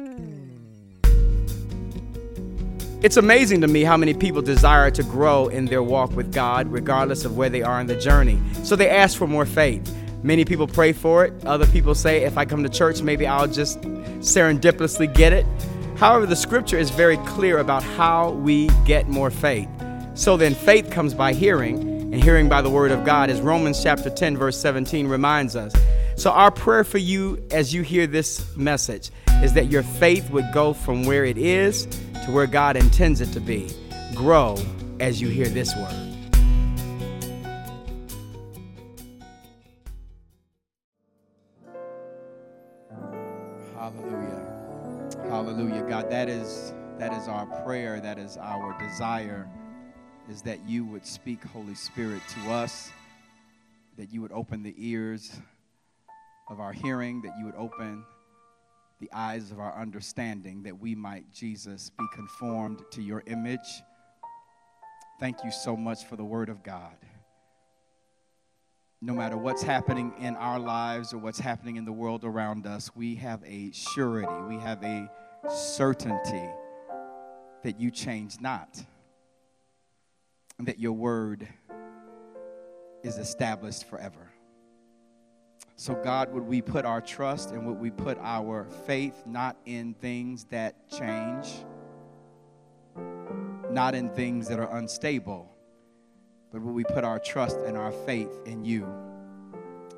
Hmm. It's amazing to me how many people desire to grow in their walk with God, regardless of where they are in the journey. So they ask for more faith. Many people pray for it. Other people say, if I come to church, maybe I'll just serendipitously get it. However, the scripture is very clear about how we get more faith. So then, faith comes by hearing, and hearing by the word of God, as Romans chapter 10, verse 17 reminds us. So, our prayer for you as you hear this message is that your faith would go from where it is to where God intends it to be. Grow as you hear this word. Hallelujah. Hallelujah. God, that is that is our prayer, that is our desire is that you would speak Holy Spirit to us, that you would open the ears of our hearing, that you would open the eyes of our understanding that we might, Jesus, be conformed to your image. Thank you so much for the Word of God. No matter what's happening in our lives or what's happening in the world around us, we have a surety, we have a certainty that you change not, and that your Word is established forever. So, God, would we put our trust and would we put our faith not in things that change, not in things that are unstable, but would we put our trust and our faith in you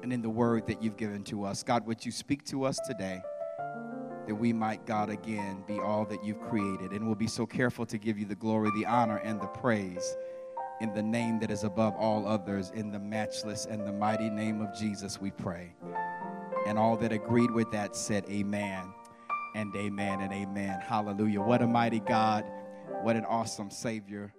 and in the word that you've given to us? God, would you speak to us today? That we might, God, again be all that you've created. And we'll be so careful to give you the glory, the honor, and the praise in the name that is above all others, in the matchless and the mighty name of Jesus, we pray. And all that agreed with that said, Amen and amen and amen. Hallelujah. What a mighty God. What an awesome Savior.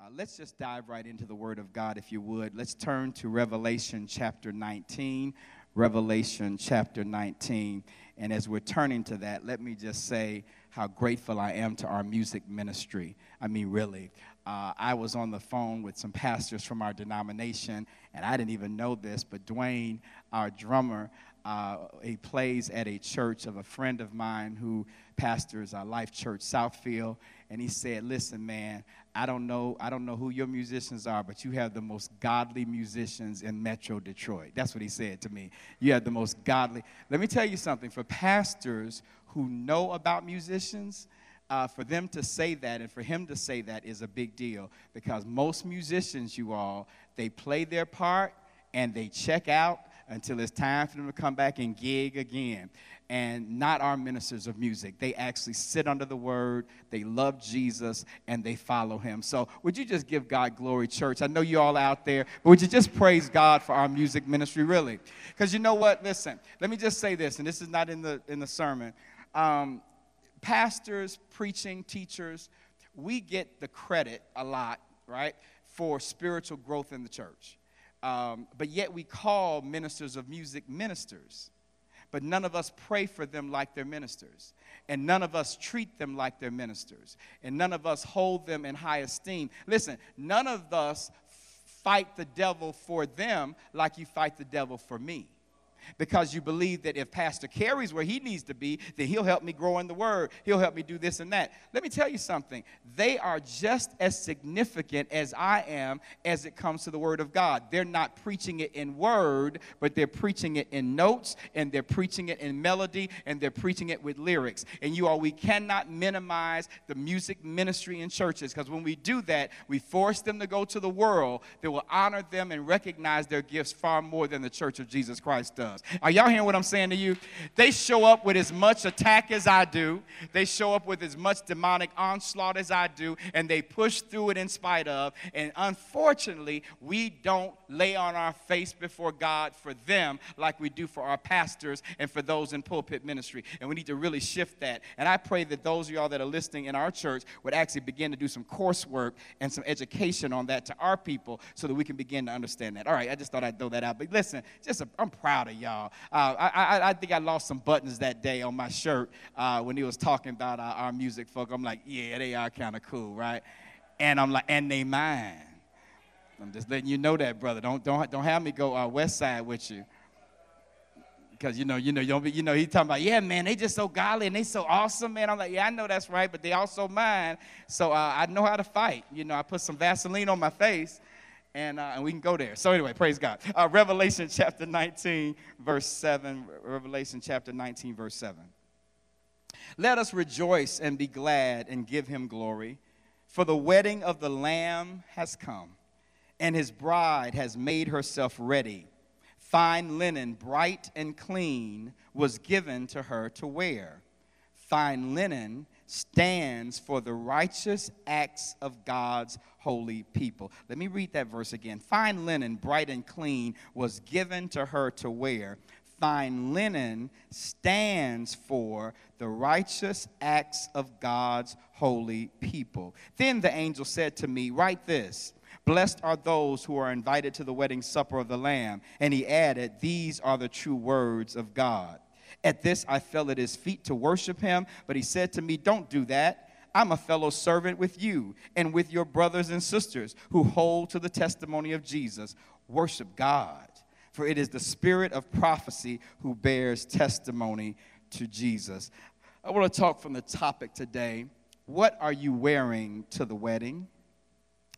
Uh, let's just dive right into the Word of God, if you would. Let's turn to Revelation chapter 19. Revelation chapter 19. And as we're turning to that, let me just say how grateful I am to our music ministry. I mean, really uh, I was on the phone with some pastors from our denomination, and I didn't even know this, but Dwayne, our drummer, uh, he plays at a church of a friend of mine who pastors a Life Church Southfield, and he said, "Listen, man, I don't know, I don't know who your musicians are, but you have the most godly musicians in Metro Detroit." That's what he said to me. You have the most godly. Let me tell you something. For pastors who know about musicians, uh, for them to say that and for him to say that is a big deal because most musicians, you all, they play their part and they check out until it's time for them to come back and gig again. And not our ministers of music. They actually sit under the word, they love Jesus, and they follow him. So, would you just give God glory, church? I know you all out there, but would you just praise God for our music ministry, really? Because you know what? Listen, let me just say this, and this is not in the, in the sermon. Um, pastors, preaching, teachers, we get the credit a lot, right, for spiritual growth in the church. Um, but yet we call ministers of music ministers. But none of us pray for them like they're ministers. And none of us treat them like they're ministers. And none of us hold them in high esteem. Listen, none of us fight the devil for them like you fight the devil for me because you believe that if Pastor Carey's where he needs to be, then he'll help me grow in the word. He'll help me do this and that. Let me tell you something. They are just as significant as I am as it comes to the word of God. They're not preaching it in word, but they're preaching it in notes and they're preaching it in melody and they're preaching it with lyrics. And you all, we cannot minimize the music ministry in churches because when we do that, we force them to go to the world that will honor them and recognize their gifts far more than the church of Jesus Christ does Are y'all hearing what I'm saying to you? They show up with as much attack as I do, they show up with as much demonic onslaught as I do, and they push through it in spite of. And unfortunately, we don't lay on our face before God for them like we do for our pastors and for those in pulpit ministry. And we need to really shift that. And I pray that those of y'all that are listening in our church would actually begin to do some coursework and some education on that to our people so that we can begin to understand that. All right, I just thought I'd throw that out. But listen, just I'm proud of y'all. Uh, I, I, I, think I lost some buttons that day on my shirt uh, when he was talking about our, our music folk. I'm like, yeah, they are kind of cool, right? And I'm like, and they mine. I'm just letting you know that, brother. Don't, don't, don't have me go uh, west side with you because you know, you know, you know, you know, he's talking about, yeah, man, they just so godly and they so awesome, man. I'm like, yeah, I know that's right, but they also mine. So uh, I know how to fight. You know, I put some Vaseline on my face, and, uh, and we can go there. So anyway, praise God. Uh, Revelation chapter 19, verse 7. Revelation chapter 19, verse 7. Let us rejoice and be glad and give him glory, for the wedding of the Lamb has come, and his bride has made herself ready. Fine linen, bright and clean, was given to her to wear. Fine linen stands for the righteous acts of God's holy people. Let me read that verse again. Fine linen, bright and clean, was given to her to wear. Fine linen stands for the righteous acts of God's holy people. Then the angel said to me, Write this Blessed are those who are invited to the wedding supper of the Lamb. And he added, These are the true words of God. At this, I fell at his feet to worship him, but he said to me, Don't do that. I'm a fellow servant with you and with your brothers and sisters who hold to the testimony of Jesus. Worship God, for it is the spirit of prophecy who bears testimony to Jesus. I want to talk from the topic today. What are you wearing to the wedding?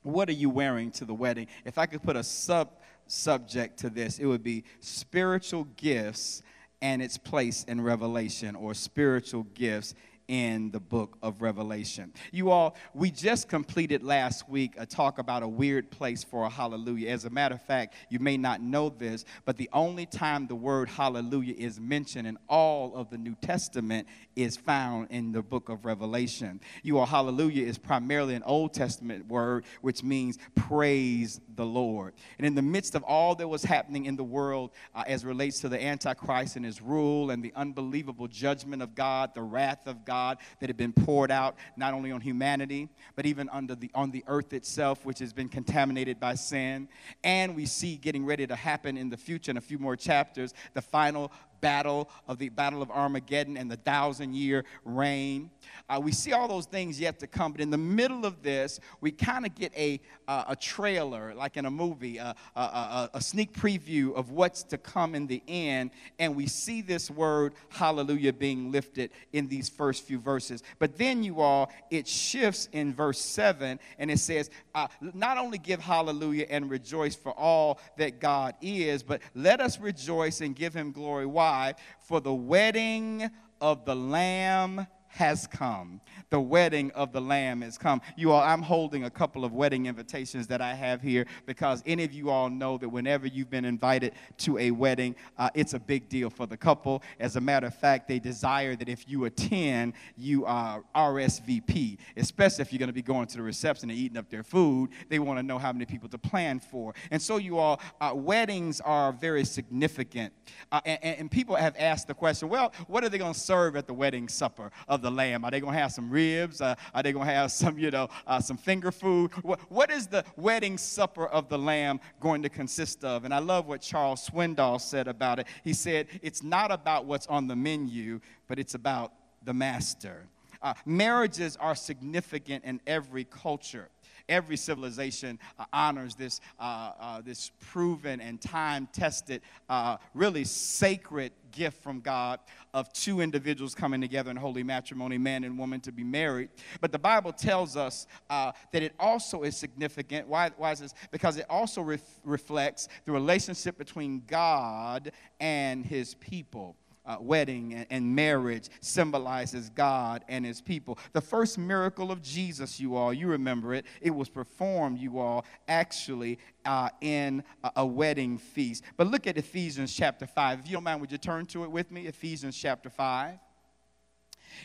What are you wearing to the wedding? If I could put a sub subject to this, it would be spiritual gifts and its place in Revelation, or spiritual gifts in the book of Revelation. You all, we just completed last week a talk about a weird place for a hallelujah. As a matter of fact, you may not know this, but the only time the word hallelujah is mentioned in all of the New Testament is found in the book of Revelation. You all, hallelujah is primarily an Old Testament word, which means praise the Lord. And in the midst of all that was happening in the world uh, as relates to the Antichrist and his rule and the unbelievable judgment of God, the wrath of God that had been poured out not only on humanity, but even under the, on the earth itself, which has been contaminated by sin. And we see getting ready to happen in the future in a few more chapters the final battle of the Battle of Armageddon and the thousand year reign. Uh, we see all those things yet to come, but in the middle of this, we kind of get a, uh, a trailer, like in a movie, uh, a, a, a sneak preview of what's to come in the end, and we see this word hallelujah being lifted in these first few verses. But then, you all, it shifts in verse 7, and it says, uh, Not only give hallelujah and rejoice for all that God is, but let us rejoice and give him glory. Why? For the wedding of the Lamb has come. The wedding of the Lamb has come. You all, I'm holding a couple of wedding invitations that I have here because any of you all know that whenever you've been invited to a wedding, uh, it's a big deal for the couple. As a matter of fact, they desire that if you attend, you are RSVP, especially if you're going to be going to the reception and eating up their food. They want to know how many people to plan for. And so, you all, uh, weddings are very significant. Uh, and, and people have asked the question well, what are they going to serve at the wedding supper of the lamb? Are they going to have some ribs? Uh, are they going to have some, you know, uh, some finger food? What, what is the wedding supper of the lamb going to consist of? And I love what Charles Swindoll said about it. He said, it's not about what's on the menu, but it's about the master. Uh, marriages are significant in every culture. Every civilization uh, honors this, uh, uh, this proven and time tested, uh, really sacred gift from God of two individuals coming together in holy matrimony, man and woman, to be married. But the Bible tells us uh, that it also is significant. Why, why is this? Because it also ref- reflects the relationship between God and his people uh, wedding and, and, marriage symbolizes God and his people. The first miracle of Jesus, you all, you remember it, it was performed, you all, actually uh, in a, a wedding feast. But look at Ephesians chapter 5. If you don't mind, would you turn to it with me? Ephesians chapter 5.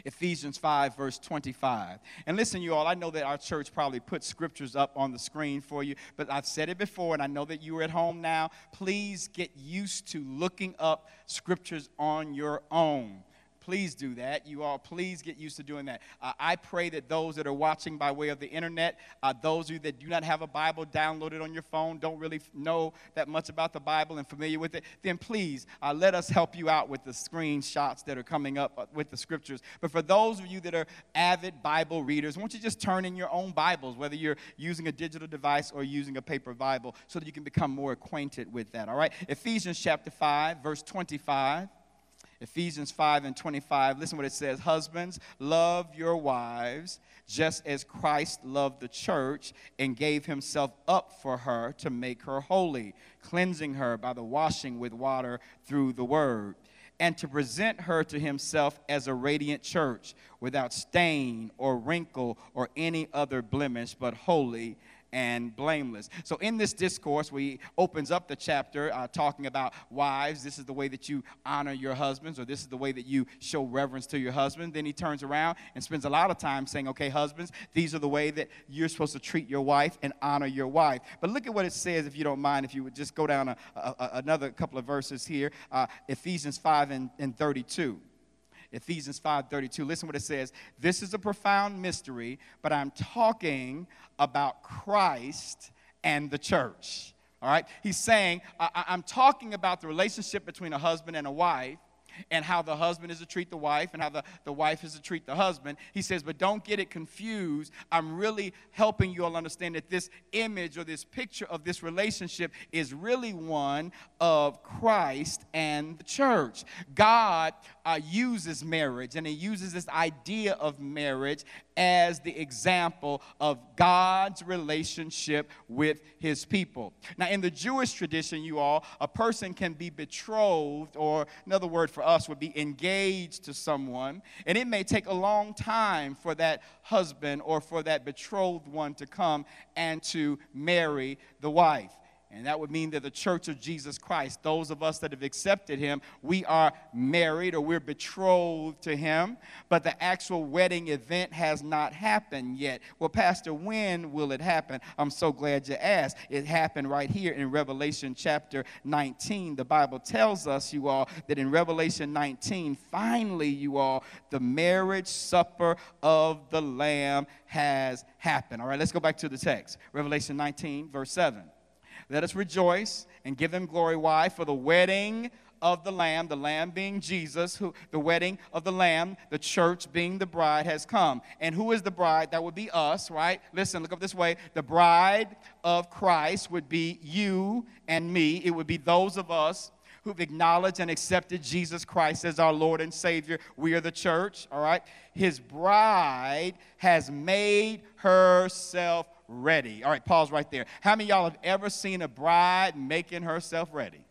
Ephesians 5, verse 25. And listen, you all, I know that our church probably put scriptures up on the screen for you, but I've said it before, and I know that you are at home now. Please get used to looking up scriptures on your own please do that. You all, please get used to doing that. Uh, I pray that those that are watching by way of the internet, uh, those of you that do not have a Bible downloaded on your phone, don't really know that much about the Bible and familiar with it, then please uh, let us help you out with the screenshots that are coming up uh, with the scriptures. But for those of you that are avid Bible readers, why don't you just turn in your own Bibles, whether you're using a digital device or using a paper Bible, so that you can become more acquainted with that. All right? Ephesians chapter 5, verse 25. Ephesians 5 and 25, listen what it says Husbands, love your wives just as Christ loved the church and gave himself up for her to make her holy, cleansing her by the washing with water through the word, and to present her to himself as a radiant church without stain or wrinkle or any other blemish, but holy and blameless. So in this discourse, we opens up the chapter uh, talking about wives. This is the way that you honor your husbands, or this is the way that you show reverence to your husband. Then he turns around and spends a lot of time saying, "Okay, husbands, these are the way that you're supposed to treat your wife and honor your wife." But look at what it says, if you don't mind, if you would just go down a, a, another couple of verses here, uh, Ephesians 5 and, and 32. Ephesians 5:32. Listen what it says. This is a profound mystery, but I'm talking about Christ and the church. All right? He's saying, I- I'm talking about the relationship between a husband and a wife and how the husband is to treat the wife and how the, the wife is to treat the husband. He says, but don't get it confused. I'm really helping you all understand that this image or this picture of this relationship is really one of Christ and the church. God uh, uses marriage and he uses this idea of marriage as the example of God's relationship with his people. Now, in the Jewish tradition, you all, a person can be betrothed, or another word for us would be engaged to someone, and it may take a long time for that husband or for that betrothed one to come and to marry the wife. And that would mean that the church of Jesus Christ, those of us that have accepted him, we are married or we're betrothed to him, but the actual wedding event has not happened yet. Well, Pastor, when will it happen? I'm so glad you asked. It happened right here in Revelation chapter 19. The Bible tells us, you all, that in Revelation 19, finally, you all, the marriage supper of the Lamb has happened. All right, let's go back to the text. Revelation 19, verse 7. Let us rejoice and give him glory. Why? For the wedding of the Lamb, the Lamb being Jesus, who the wedding of the Lamb, the church being the bride, has come. And who is the bride? That would be us, right? Listen, look up this way. The bride of Christ would be you and me. It would be those of us who've acknowledged and accepted Jesus Christ as our Lord and Savior. We are the church, all right? His bride has made herself ready. All right, pause right there. How many y'all have ever seen a bride making herself ready?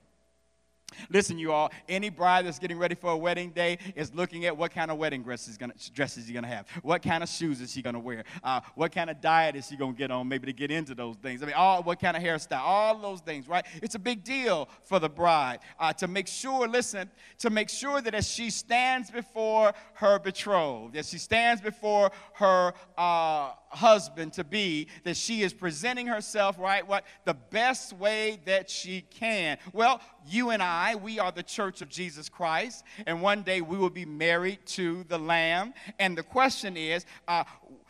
Listen, you all, any bride that's getting ready for a wedding day is looking at what kind of wedding dress is gonna, dresses she's going to have. What kind of shoes is she going to wear? Uh, what kind of diet is she going to get on maybe to get into those things? I mean, all, what kind of hairstyle? All those things, right? It's a big deal for the bride uh, to make sure, listen, to make sure that as she stands before her betrothed, as she stands before her uh, husband to be, that she is presenting herself, right? What? The best way that she can. Well, you and I, we are the church of Jesus Christ, and one day we will be married to the Lamb. And the question is, uh,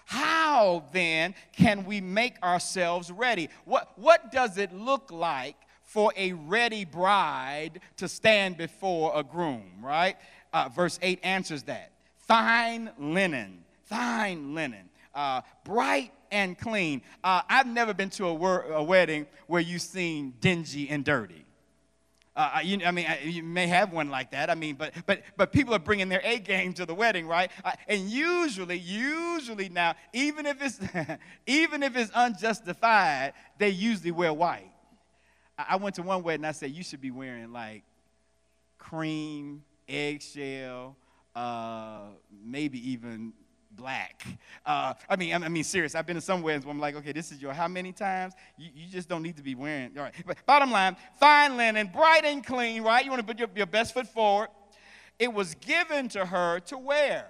how then can we make ourselves ready? What, what does it look like for a ready bride to stand before a groom, right? Uh, verse 8 answers that. Fine linen, fine linen uh, bright and clean. Uh, I've never been to a, wor- a, wedding where you've seen dingy and dirty. Uh, uh you, I mean, you may have one like that. I mean, but but but people are bringing their A game to the wedding, right? Uh, and usually, usually now, even if it's even if it's unjustified, they usually wear white. I, I went to one wedding. I said you should be wearing like cream, eggshell, uh, maybe even black. Uh, I mean, I mean, serious. I've been to some weddings where I'm like, okay, this is your how many times? You, you just don't need to be wearing. All right. But bottom line, fine linen, bright and clean, right? You want to put your, your best foot forward. It was given to her to wear.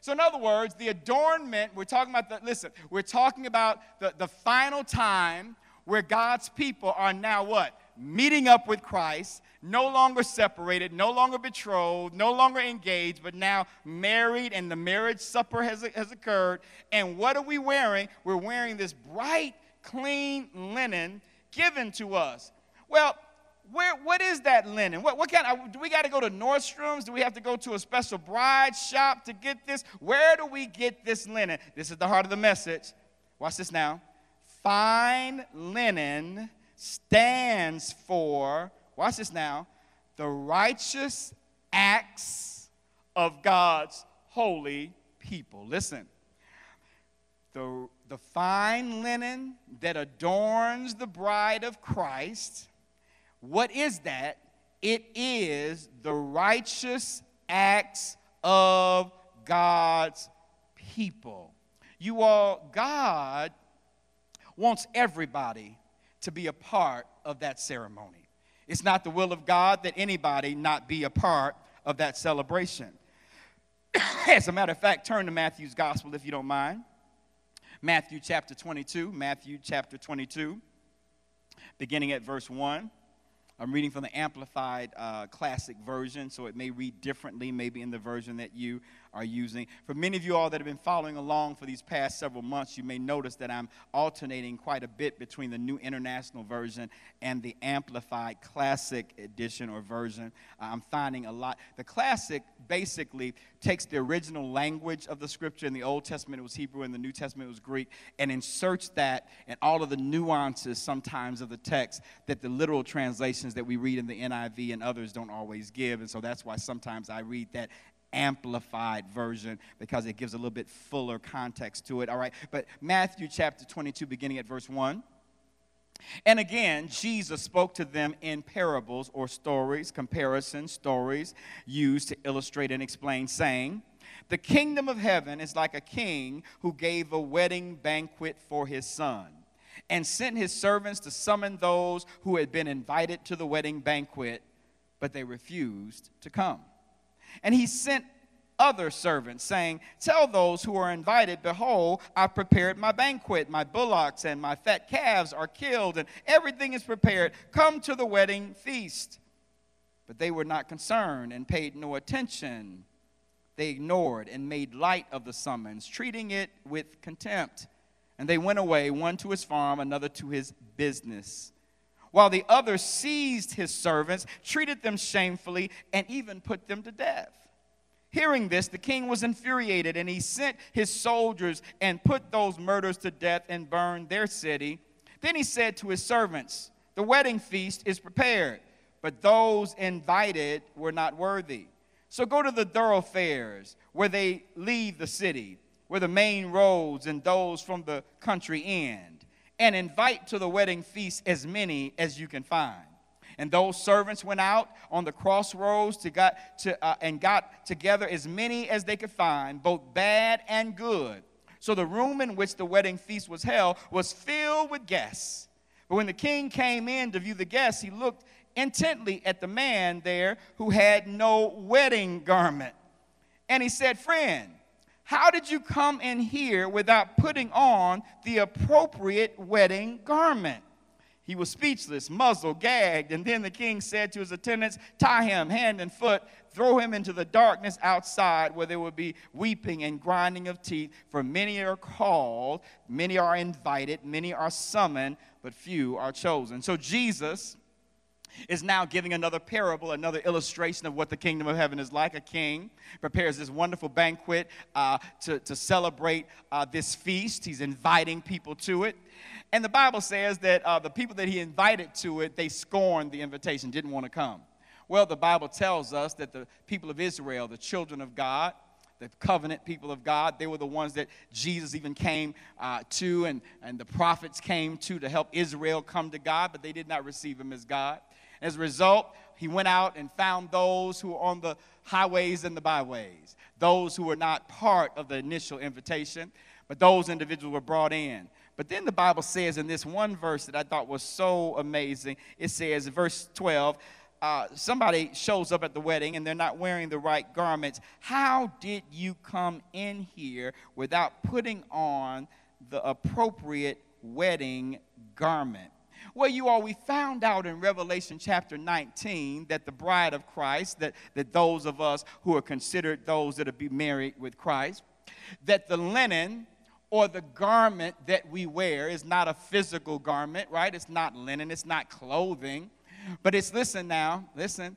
So, in other words, the adornment, we're talking about the, listen, we're talking about the, the final time where God's people are now what? Meeting up with Christ, no longer separated, no longer betrothed, no longer engaged, but now married, and the marriage supper has, has occurred. And what are we wearing? We're wearing this bright, clean linen given to us. Well, where, what is that linen? What, what kind of, do we got to go to Nordstrom's? Do we have to go to a special bride shop to get this? Where do we get this linen? This is the heart of the message. Watch this now. Fine linen stands for watch this now, the righteous acts of God's holy people. Listen, the, the fine linen that adorns the bride of Christ, what is that? It is the righteous acts of God's people. You all, God wants everybody to be a part of that ceremony. It's not the will of God that anybody not be a part of that celebration. As a matter of fact, turn to Matthew's gospel if you don't mind. Matthew chapter 22, Matthew chapter 22, beginning at verse 1. I'm reading from the Amplified uh, Classic version, so it may read differently, maybe in the version that you are using. For many of you all that have been following along for these past several months, you may notice that I'm alternating quite a bit between the New International Version and the Amplified Classic Edition or version. I'm finding a lot. The Classic basically takes the original language of the scripture. In the Old Testament, it was Hebrew, in the New Testament, it was Greek, and inserts that and all of the nuances sometimes of the text that the literal translations that we read in the NIV and others don't always give. And so that's why sometimes I read that amplified version because it gives a little bit fuller context to it. All right, but Matthew chapter 22, beginning at verse 1. And again, Jesus spoke to them in parables or stories, comparison stories used to illustrate and explain, saying, The kingdom of heaven is like a king who gave a wedding banquet for his son and sent his servants to summon those who had been invited to the wedding banquet, but they refused to come. And he sent other servants, saying, Tell those who are invited, Behold, I've prepared my banquet. My bullocks and my fat calves are killed, and everything is prepared. Come to the wedding feast. But they were not concerned and paid no attention. They ignored and made light of the summons, treating it with contempt. And they went away, one to his farm, another to his business while the other seized his servants, treated them shamefully, and even put them to death. Hearing this, the king was infuriated, and he sent his soldiers and put those murderers to death and burned their city. Then he said to his servants, The wedding feast is prepared, but those invited were not worthy. So go to the thoroughfares where they leave the city, where the main roads and those from the country end and invite to the wedding feast as many as you can find. And those servants went out on the crossroads to got to, uh, and got together as many as they could find, both bad and good. So the room in which the wedding feast was held was filled with guests. But when the king came in to view the guests, he looked intently at the man there who had no wedding garment. And he said, Friend, how did you come in here without putting on the appropriate wedding garment? He was speechless, muzzled, gagged, and then the king said to his attendants, Tie him hand and foot, throw him into the darkness outside where there will be weeping and grinding of teeth, for many are called, many are invited, many are summoned, but few are chosen. So Jesus is now giving another parable, another illustration of what the kingdom of heaven is like. A king prepares this wonderful banquet uh, to, to celebrate uh, this feast. He's inviting people to it. And the Bible says that uh, the people that he invited to it, they scorned the invitation, didn't want to come. Well, the Bible tells us that the people of Israel, the children of God, the covenant people of God. They were the ones that Jesus even came uh, to, and, and the prophets came to to help Israel come to God, but they did not receive him as God. As a result, he went out and found those who were on the highways and the byways, those who were not part of the initial invitation, but those individuals were brought in. But then the Bible says in this one verse that I thought was so amazing, it says, verse 12, uh, somebody shows up at the wedding and they're not wearing the right garments. How did you come in here without putting on the appropriate wedding garment? Well, you all, we found out in Revelation chapter 19 that the bride of Christ, that, that those of us who are considered those that are be married with Christ, that the linen or the garment that we wear is not a physical garment, right? It's not linen, it's not clothing, but it's, listen now, listen,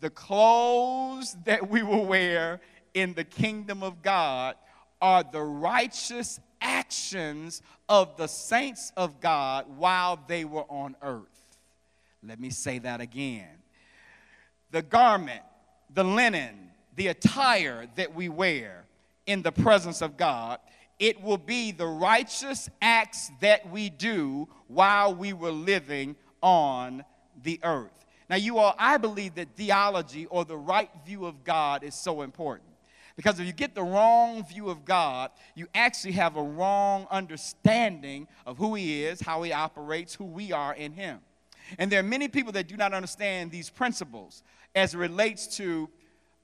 the clothes that we will wear in the kingdom of God are the righteous actions of the saints of God while they were on earth. Let me say that again. The garment the linen, the attire that we wear in the presence of God, it will be the righteous acts that we do while we were living on the earth. Now, you all, I believe that theology or the right view of God is so important. Because if you get the wrong view of God, you actually have a wrong understanding of who He is, how He operates, who we are in Him. And there are many people that do not understand these principles as it relates to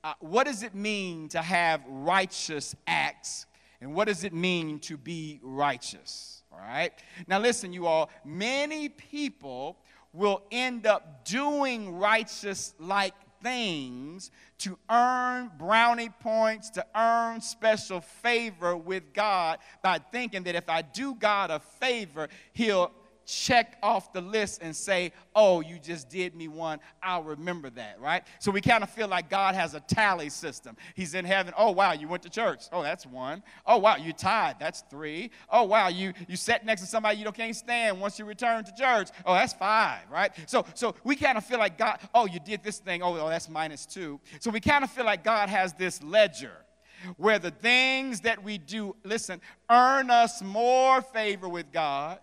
uh, what does it mean to have righteous acts and what does it mean to be righteous. All right? Now, listen, you all, many people will end up doing righteous like things to earn brownie points, to earn special favor with God by thinking that if I do God a favor, He'll check off the list and say, Oh, you just did me one. I'll remember that, right? So we kind of feel like God has a tally system. He's in heaven. Oh, wow, you went to church. Oh, that's one. Oh, wow, you tithed. That's three. Oh, wow, you, you sat next to somebody you don't, can't stand once you return to church. Oh, that's five, right? So, so we kind of feel like God, oh, you did this thing. Oh, oh that's minus two. So we kind of feel like God has this ledger where the things that we do, listen, earn us more favor with God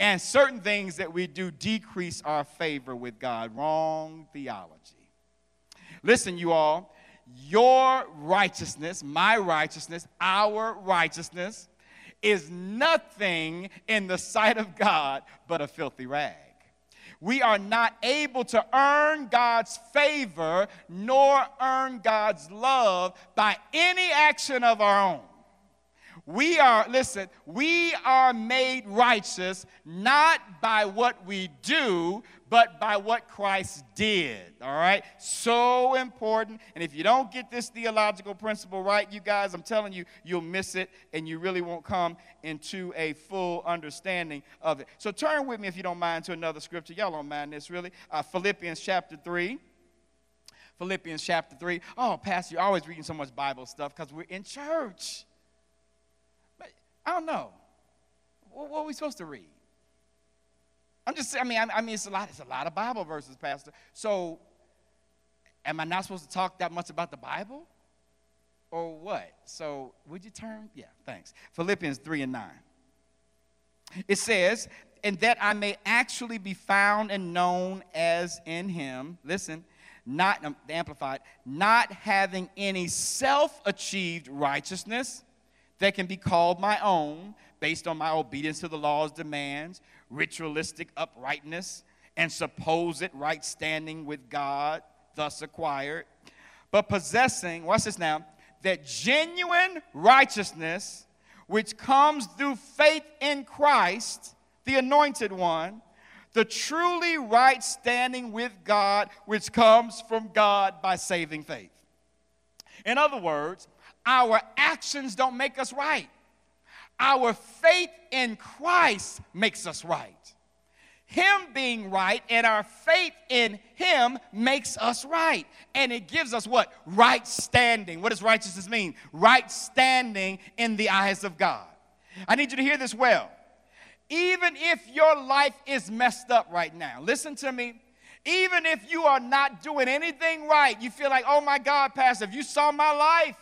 and certain things that we do decrease our favor with God. Wrong theology. Listen, you all, your righteousness, my righteousness, our righteousness is nothing in the sight of God but a filthy rag. We are not able to earn God's favor nor earn God's love by any action of our own. We are, listen, we are made righteous not by what we do, but by what Christ did. All right? So important. And if you don't get this theological principle right, you guys, I'm telling you, you'll miss it and you really won't come into a full understanding of it. So turn with me, if you don't mind, to another scripture. Y'all don't mind this, really. Uh, Philippians chapter 3. Philippians chapter 3. Oh, Pastor, you're always reading so much Bible stuff because we're in church. I don't know. What, what are we supposed to read? I'm just, I mean, I, I mean, it's a lot. It's a lot of Bible verses, Pastor. So, am I not supposed to talk that much about the Bible, or what? So, would you turn? Yeah, thanks. Philippians three and nine. It says, "And that I may actually be found and known as in Him." Listen, not amplified, not having any self-achieved righteousness that can be called my own based on my obedience to the law's demands, ritualistic uprightness, and supposed right standing with God, thus acquired, but possessing, watch this now, that genuine righteousness which comes through faith in Christ, the anointed one, the truly right standing with God which comes from God by saving faith. In other words, our actions don't make us right. Our faith in Christ makes us right. Him being right and our faith in Him makes us right. And it gives us what? Right standing. What does righteousness mean? Right standing in the eyes of God. I need you to hear this well. Even if your life is messed up right now, listen to me. Even if you are not doing anything right, you feel like, oh my God, Pastor, if you saw my life,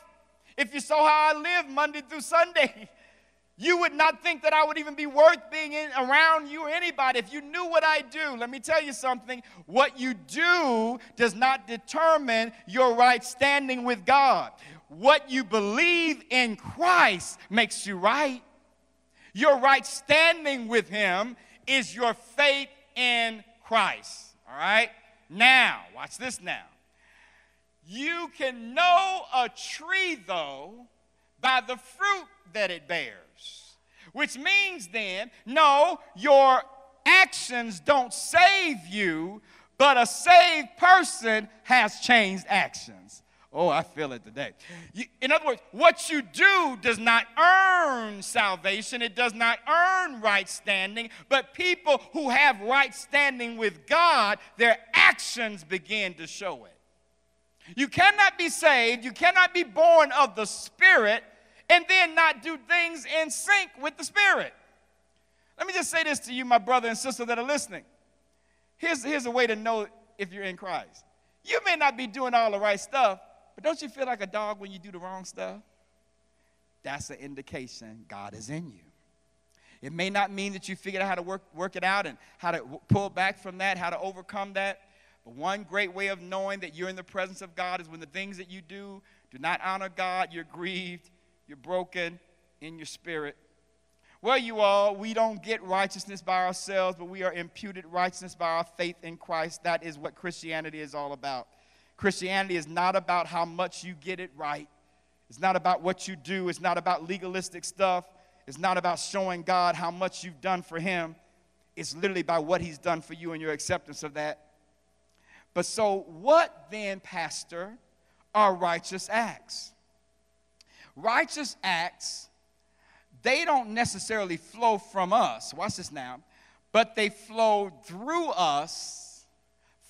if you saw how I live Monday through Sunday, you would not think that I would even be worth being in, around you or anybody if you knew what I do. Let me tell you something. What you do does not determine your right standing with God. What you believe in Christ makes you right. Your right standing with Him is your faith in Christ. All right? Now, watch this now. You can know a tree, though, by the fruit that it bears. Which means then, no, your actions don't save you, but a saved person has changed actions. Oh, I feel it today. in other words, what you do does not earn salvation, it does not earn right standing, but people who have right standing with God, their actions begin to show it. You cannot be saved, you cannot be born of the Spirit, and then not do things in sync with the Spirit. Let me just say this to you, my brother and sister that are listening. Here's, here's a way to know if you're in Christ You may not be doing all the right stuff, but don't you feel like a dog when you do the wrong stuff? That's an indication God is in you. It may not mean that you figured out how to work, work it out and how to pull back from that, how to overcome that. But one great way of knowing that you're in the presence of God is when the things that you do do not honor God, you're grieved, you're broken in your spirit. Well, you all, we don't get righteousness by ourselves, but we are imputed righteousness by our faith in Christ. That is what Christianity is all about. Christianity is not about how much you get it right. It's not about what you do. It's not about legalistic stuff. It's not about showing God how much you've done for Him. It's literally by what He's done for you and your acceptance of that. But so, what then, Pastor, are righteous acts? Righteous acts, they don't necessarily flow from us. Watch this now. But they flow through us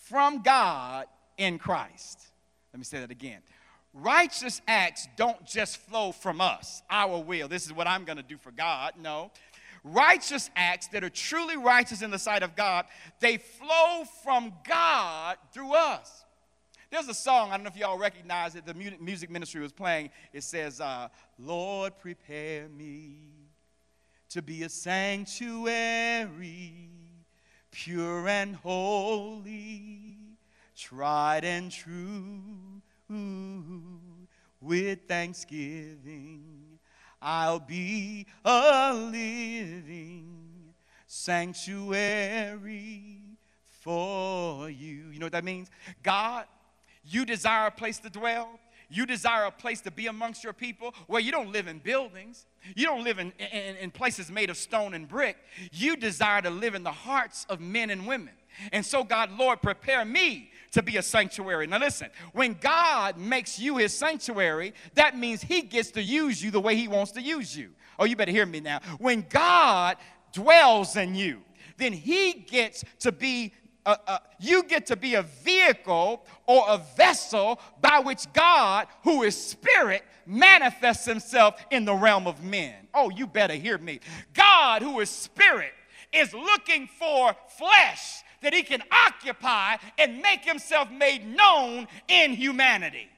from God in Christ. Let me say that again. Righteous acts don't just flow from us, our will. This is what I'm going to do for God. No. Righteous acts that are truly righteous in the sight of God, they flow from God through us. There's a song, I don't know if y'all recognize it, the music ministry was playing. It says, uh, Lord, prepare me to be a sanctuary, pure and holy, tried and true with thanksgiving. I'll be a living sanctuary for you. You know what that means? God, you desire a place to dwell. You desire a place to be amongst your people where you don't live in buildings. You don't live in, in, in places made of stone and brick. You desire to live in the hearts of men and women. And so, God, Lord, prepare me to be a sanctuary. Now, listen, when God makes you his sanctuary, that means he gets to use you the way he wants to use you. Oh, you better hear me now. When God dwells in you, then he gets to be uh, uh, you get to be a vehicle or a vessel by which God, who is spirit, manifests himself in the realm of men. Oh, you better hear me. God, who is spirit, is looking for flesh that he can occupy and make himself made known in humanity.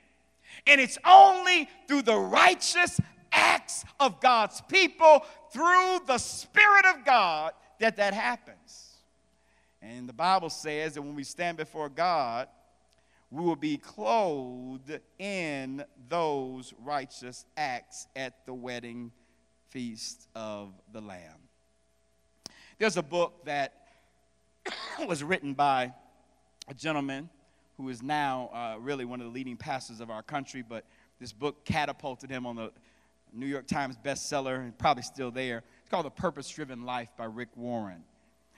And it's only through the righteous acts of God's people, through the Spirit of God, that that happens. And the Bible says that when we stand before God, we will be clothed in those righteous acts at the wedding feast of the Lamb. There's a book that was written by a gentleman who is now uh, really one of the leading pastors of our country, but this book catapulted him on the New York Times bestseller and probably still there. It's called The Purpose Driven Life by Rick Warren.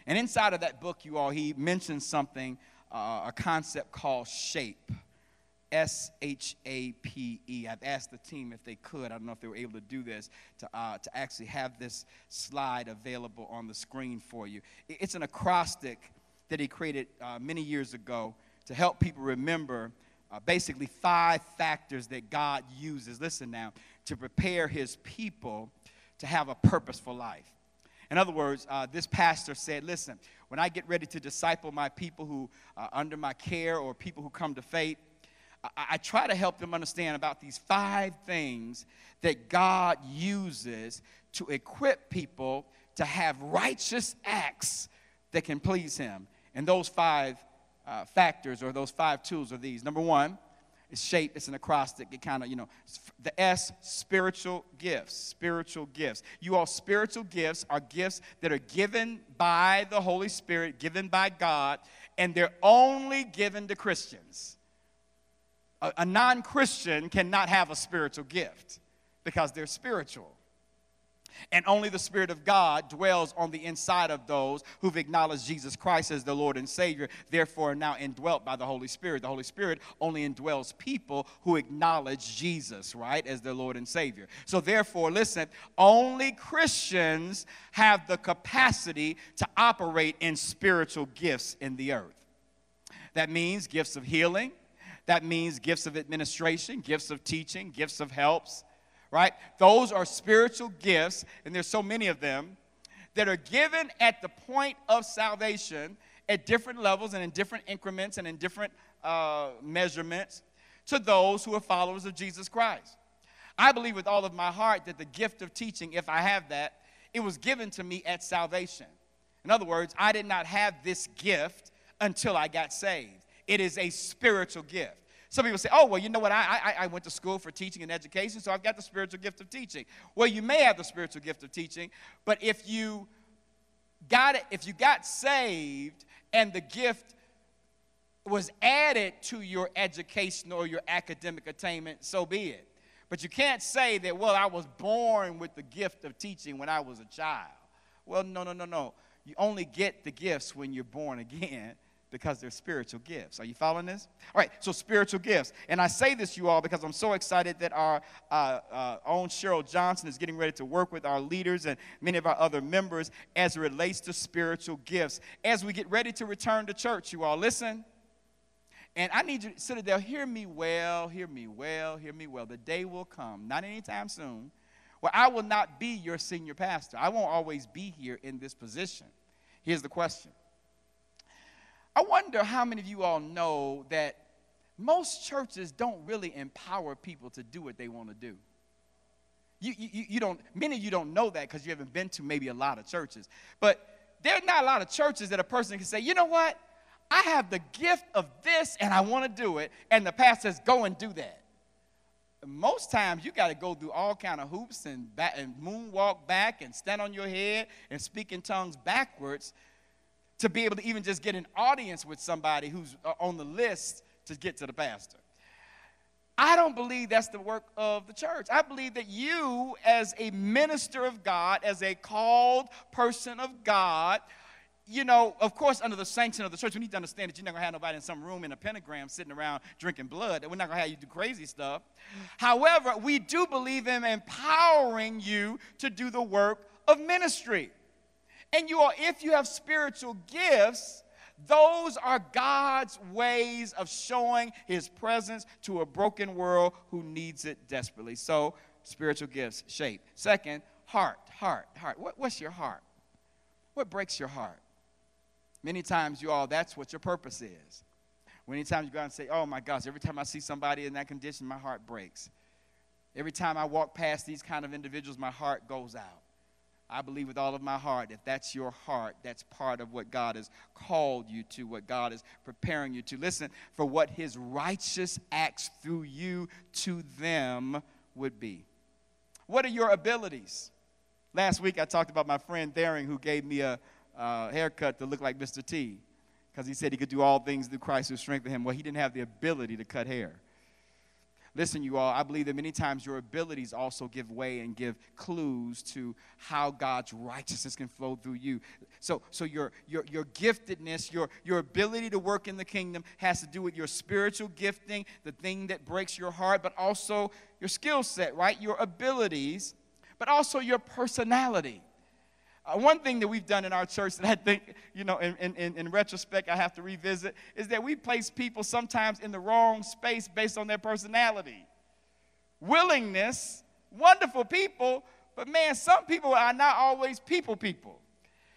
And inside of that book, you all, he mentions something, uh, a concept called shape. S H A P E. I've asked the team if they could. I don't know if they were able to do this to, uh, to actually have this slide available on the screen for you. It's an acrostic that he created uh, many years ago to help people remember uh, basically five factors that God uses, listen now, to prepare his people to have a purposeful life. In other words, uh, this pastor said, Listen, when I get ready to disciple my people who are under my care or people who come to faith, I, I try to help them understand about these five things that God uses to equip people to have righteous acts that can please Him. And those five uh, factors or those five tools are these. Number one, it's shape, it's an acrostic. It kind of, you know, the S, spiritual gifts. Spiritual gifts. You all, spiritual gifts are gifts that are given by the Holy Spirit, given by God, and they're only given to Christians a, a non Christian cannot have a spiritual gift because they're spiritual. And only the Spirit of God dwells on the inside of those who've acknowledged Jesus Christ as the Lord and Savior, therefore now indwelt by the Holy Spirit. The Holy Spirit only indwells people who acknowledge Jesus, right, as their Lord and Savior. So, therefore, listen, only Christians have the capacity to operate in spiritual gifts in the earth. That means gifts of healing that means gifts of administration, gifts of teaching, gifts of helps, right? Those are spiritual gifts, and there's so many of them that are given at the point of salvation at different levels and in different increments and in different uh, measurements to those who are followers of Jesus Christ. I believe with all of my heart that the gift of teaching, if I have that, it was given to me at salvation. In other words, I did not have this gift until I got saved. It is a spiritual gift. Some people say, oh, well, you know what? I, I, I, went to school for teaching and education, so I've got the spiritual gift of teaching. Well, you may have the spiritual gift of teaching, but if you got it, if you got saved and the gift was added to your education or your academic attainment, so be it. But you can't say that, well, I was born with the gift of teaching when I was a child. Well, no, no, no, no. You only get the gifts when you're born again because they're spiritual gifts. Are you following this? All right, so spiritual gifts. And I say this, you all, because I'm so excited that our uh, uh, own Cheryl Johnson is getting ready to work with our leaders and many of our other members as it relates to spiritual gifts. As we get ready to return to church, you all, listen. And I need you, Citadel, hear me well, hear me well, hear me well. The day will come, not anytime soon, where I will not be your senior pastor. I won't always be here in this position. Here's the question I wonder how many of you all know that most churches don't really empower people to do what they want to do. You, you, you don't, many of you don't know that because you haven't been to maybe a lot of churches. But there are not a lot of churches that a person can say, you know what? I have the gift of this and I want to do it. And the pastor says, go and do that most times you got to go through all kind of hoops and, back, and moonwalk back and stand on your head and speak in tongues backwards to be able to even just get an audience with somebody who's uh, on the list to get to the pastor. I don't believe that's the work of the church. I believe that you, as a minister of God, as a called person of God, you know, of course, under the sanction of the church, we need to understand that you're not going to have nobody in some room in a pentagram sitting around drinking blood. We're not going to have you do crazy stuff. However, we do believe in empowering you to do the work of ministry. And you are, if you have spiritual gifts, those are God's ways of showing his presence to a broken world who needs it desperately. So, spiritual gifts shape. Second, heart, heart, heart. What, what's your heart? What breaks your heart? Many times, you all, that's what your purpose is. Many times you go out and say, Oh my gosh, every time I see somebody in that condition, my heart breaks. Every time I walk past these kind of individuals, my heart goes out. I believe with all of my heart, if that's your heart, that's part of what God has called you to, what God is preparing you to. Listen, for what his righteous acts through you to them would be. What are your abilities? Last week I talked about my friend Daring who gave me a, uh, haircut to look like Mr. T because he said he could do all things through Christ who strengthened him. Well, he didn't have the ability to cut hair. Listen, you all, I believe that many times your abilities also give way and give clues to how God's righteousness can flow through you. So, so your, your, your giftedness, your, your ability to work in the kingdom has to do with your spiritual gifting, the thing that breaks your heart, but also your skill set, right? Your abilities, but also your personality. Uh, one thing that we've done in our church that I think, you know, in, in, in retrospect, I have to revisit is that we place people sometimes in the wrong space based on their personality. Willingness, wonderful people, but man, some people are not always people people.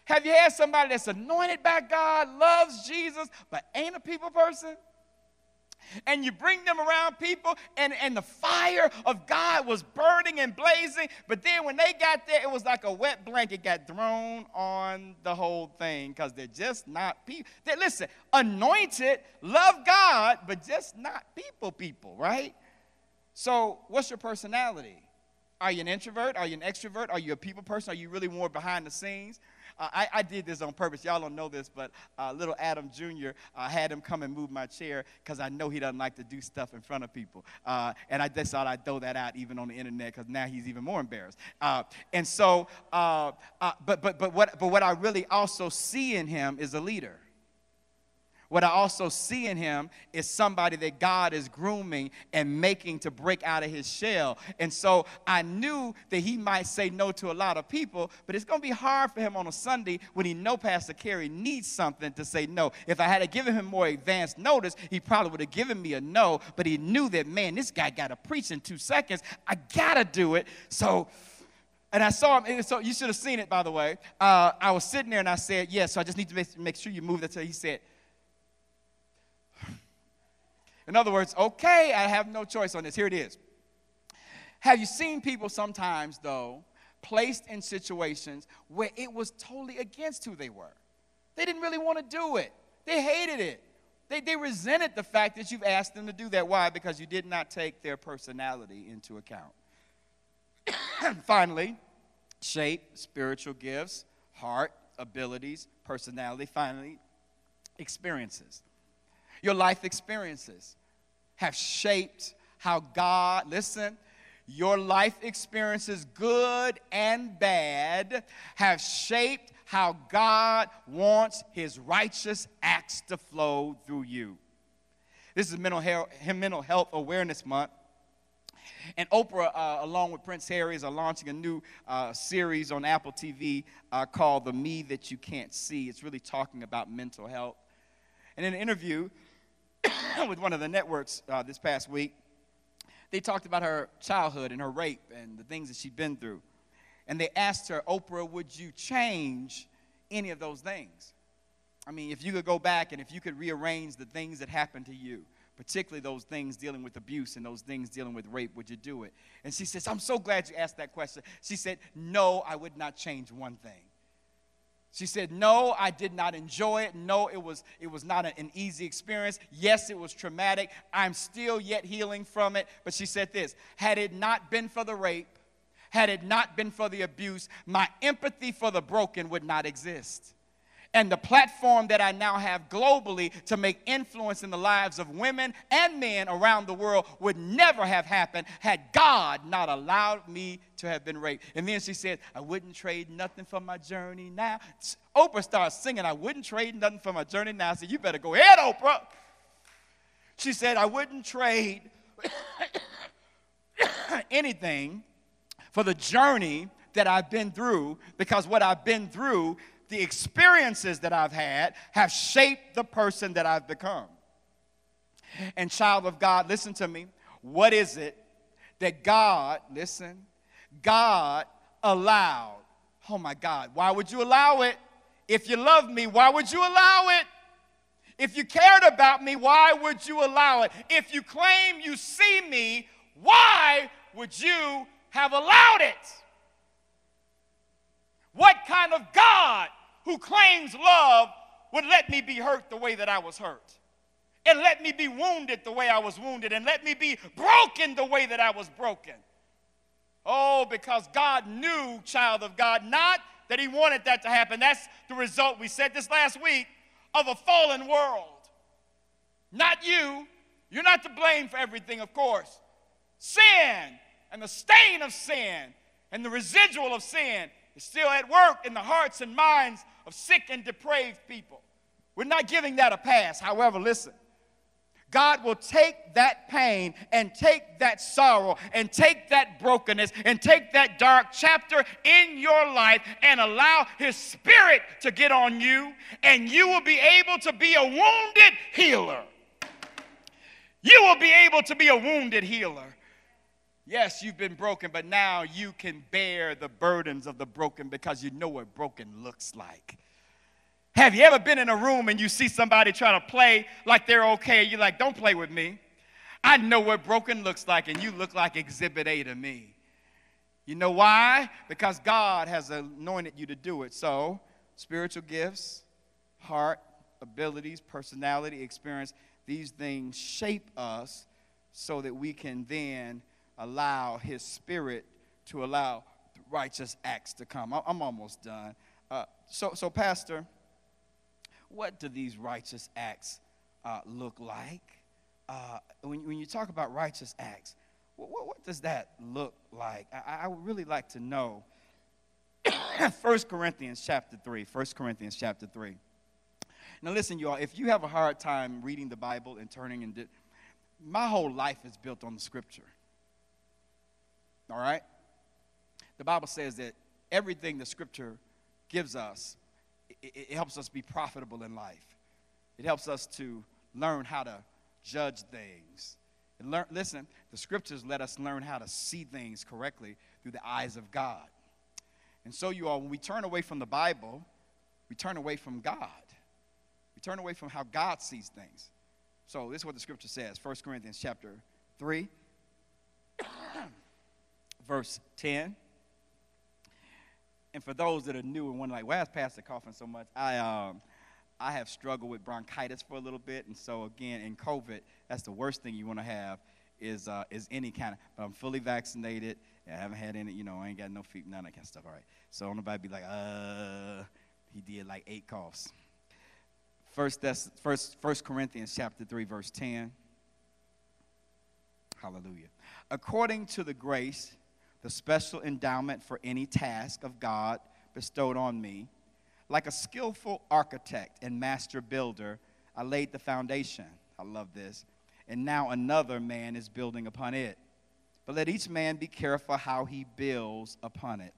Have you had somebody that's anointed by God, loves Jesus, but ain't a people person? And you bring them around people, and, and the fire of God was burning and blazing. But then when they got there, it was like a wet blanket got thrown on the whole thing because they're just not people. They, listen, anointed, love God, but just not people, people, right? So, what's your personality? Are you an introvert? Are you an extrovert? Are you a people person? Are you really more behind the scenes? Uh, I, I, did this on purpose. Y'all don't know this, but uh, little Adam Jr., I uh, had him come and move my chair because I know he doesn't like to do stuff in front of people. Uh, and I just thought I'd throw that out even on the internet because now he's even more embarrassed. Uh, and so, but, but, but, what, but what I really also see in him is a leader. What I also see in him is somebody that God is grooming and making to break out of his shell. And so I knew that he might say no to a lot of people, but it's going to be hard for him on a Sunday when he know Pastor Carey needs something to say no. If I had to give him more advanced notice, he probably would have given me a no, but he knew that, man, this guy got to preach in two seconds. I got to do it. So, and I saw him, And so you should have seen it, by the way. Uh, I was sitting there and I said, yes, yeah, so I just need to make, make sure you move that. So he said, In other words, okay, I have no choice on this. Here it is. Have you seen people sometimes, though, placed in situations where it was totally against who they were? They didn't really want to do it, they hated it. They, they resented the fact that you've asked them to do that. Why? Because you did not take their personality into account. Finally, shape, spiritual gifts, heart, abilities, personality. Finally, experiences. Your life experiences have shaped how God, listen, your life experiences, good and bad, have shaped how God wants his righteous acts to flow through you. This is Mental Health, Mental Health Awareness Month. And Oprah, uh, along with Prince Harry, are launching a new uh, series on Apple TV uh, called The Me That You Can't See. It's really talking about mental health. And in an interview with one of the networks uh, this past week, they talked about her childhood and her rape and the things that she'd been through and they asked her, Oprah, would you change any of those things? I mean, if you could go back and if you could rearrange the things that happened to you, particularly those things dealing with abuse and those things dealing with rape, would you do it? And she says, I'm so glad you asked that question. She said, No, I would not change one thing. She said, No, I did not enjoy it. No, it was, it was not an easy experience. Yes, it was traumatic. I'm still yet healing from it. But she said this Had it not been for the rape, had it not been for the abuse, my empathy for the broken would not exist. And the platform that I now have globally to make influence in the lives of women and men around the world would never have happened had God not allowed me to have been raped. And then she said, I wouldn't trade nothing for my journey now. Oprah starts singing, I wouldn't trade nothing for my journey now. I said, You better go ahead, Oprah. She said, I wouldn't trade anything for the journey that I've been through because what I've been through, the experiences that I've had, have shaped the person that I've become. And, child of God, listen to me. What is it that God, listen, God allowed? Oh my God, why would you allow it? If you love me, why would you allow it? If you cared about me, why would you allow it? If you claim you see me, why would you have allowed it. What kind of God who claims love would let me be hurt the way that I was hurt? And let me be wounded the way I was wounded, and let me be broken the way that I was broken. Oh, because God knew, child of God, not that He wanted that to happen. That's the result, we said this last week, of a fallen world. Not you. You're not to blame for everything, of course. Sin and the stain of sin and the residual of sin is still at work in the hearts and minds of sick and depraved people. We're not giving that a pass. However, listen. God will take that pain and take that sorrow and take that brokenness and take that dark chapter in your life and allow His Spirit to get on you, and you will be able to be a wounded healer. You will be able to be a wounded healer. Yes, you've been broken, but now you can bear the burdens of the broken because you know what broken looks like. Have you ever been in a room and you see somebody trying to play like they're okay? You're like, don't play with me. I know what broken looks like, and you look like exhibit A to me. You know why? Because God has anointed you to do it. So, spiritual gifts, heart, abilities, personality, experience, these things shape us so that we can then allow his spirit to allow righteous acts to come. I'm almost done. Uh, so, so, Pastor, what do these righteous acts uh, look like? Uh, when, when you talk about righteous acts, what, what does that look like? I, I would really like to know. 1 Corinthians chapter 3. 1 Corinthians chapter 3. Now, listen, y'all, if you have a hard time reading the Bible and turning into my whole life is built on the scripture. All right? The Bible says that everything the scripture gives us, it, it helps us be profitable in life. It helps us to learn how to judge things. And learn, listen, the scriptures let us learn how to see things correctly through the eyes of God. And so, you all, when we turn away from the Bible, we turn away from God. We turn away from how God sees things. So this is what the scripture says 1 Corinthians chapter 3, verse 10. And for those that are new and wondering, like, why is Pastor coughing so much? I, um, I have struggled with bronchitis for a little bit. And so, again, in COVID, that's the worst thing you want to have is, uh, is any kind of, but I'm fully vaccinated. I haven't had any, you know, I ain't got no feet, none of that kind of stuff. All right. So nobody be like, uh, he did like eight coughs. First, that's first, First Corinthians chapter 3, verse 10. Hallelujah. According to the grace, the special endowment for any task of God bestowed on me, like a skillful architect and master builder, I laid the foundation. I love this. And now another man is building upon it. But let each man be careful how he builds upon it.